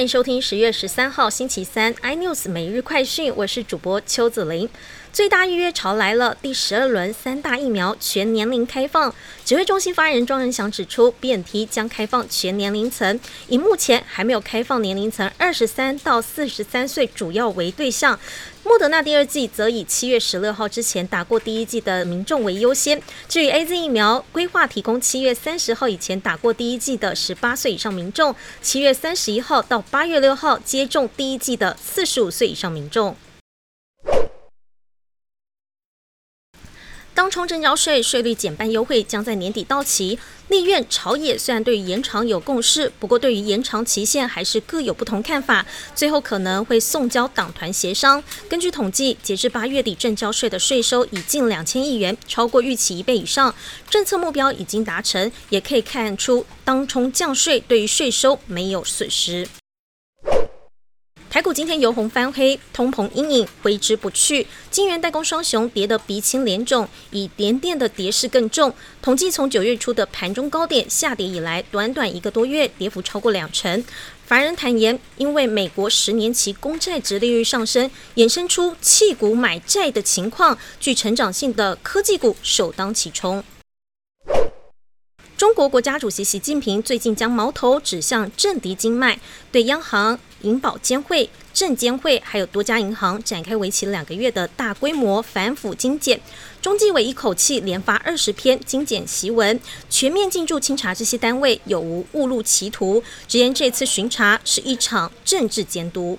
欢迎收听十月十三号星期三 iNews 每日快讯，我是主播邱子玲。最大预约潮来了，第十二轮三大疫苗全年龄开放。指挥中心发言人庄仁祥指出，BNT 将开放全年龄层，以目前还没有开放年龄层二十三到四十三岁主要为对象。莫德纳第二季则以七月十六号之前打过第一季的民众为优先。至于 A Z 疫苗，规划提供七月三十号以前打过第一季的十八岁以上民众，七月三十一号到八月六号接种第一季的四十五岁以上民众。当冲证交税税率减半优惠将在年底到期，立院朝野虽然对于延长有共识，不过对于延长期限还是各有不同看法，最后可能会送交党团协商。根据统计，截至八月底，正交税的税收已近两千亿元，超过预期一倍以上，政策目标已经达成，也可以看出当冲降税对于税收没有损失。台股今天由红翻黑，通膨阴影挥之不去。金元代工双雄跌得鼻青脸肿，以联电的跌势更重。统计从九月初的盘中高点下跌以来，短短一个多月跌幅超过两成。法人坦言，因为美国十年期公债值利率上升，衍生出弃股买债的情况，具成长性的科技股首当其冲。中国国家主席习近平最近将矛头指向政敌经脉，对央行。银保监会、证监会还有多家银行展开为期两个月的大规模反腐精简。中纪委一口气连发二十篇精简檄文，全面进驻清查这些单位有无误入歧途，直言这次巡查是一场政治监督。